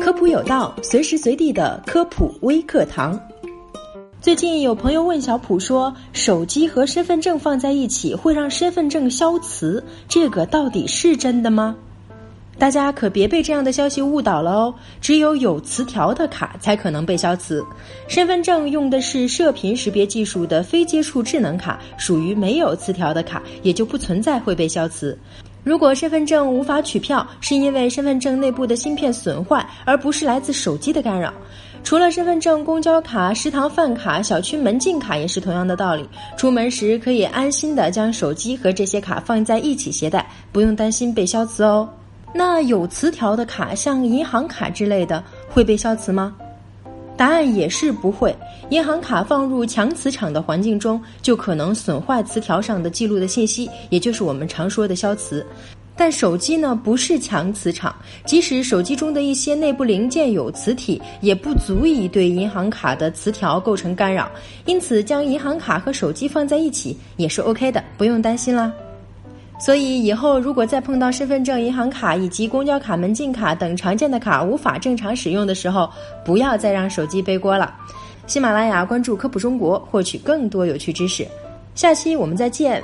科普有道，随时随地的科普微课堂。最近有朋友问小普说，手机和身份证放在一起会让身份证消磁，这个到底是真的吗？大家可别被这样的消息误导了哦！只有有磁条的卡才可能被消磁。身份证用的是射频识别技术的非接触智能卡，属于没有磁条的卡，也就不存在会被消磁。如果身份证无法取票，是因为身份证内部的芯片损坏，而不是来自手机的干扰。除了身份证、公交卡、食堂饭卡、小区门禁卡也是同样的道理。出门时可以安心的将手机和这些卡放在一起携带，不用担心被消磁哦。那有磁条的卡，像银行卡之类的，会被消磁吗？答案也是不会。银行卡放入强磁场的环境中，就可能损坏磁条上的记录的信息，也就是我们常说的消磁。但手机呢，不是强磁场，即使手机中的一些内部零件有磁体，也不足以对银行卡的磁条构成干扰。因此，将银行卡和手机放在一起也是 OK 的，不用担心啦。所以以后如果再碰到身份证、银行卡以及公交卡、门禁卡等常见的卡无法正常使用的时候，不要再让手机背锅了。喜马拉雅关注科普中国，获取更多有趣知识。下期我们再见。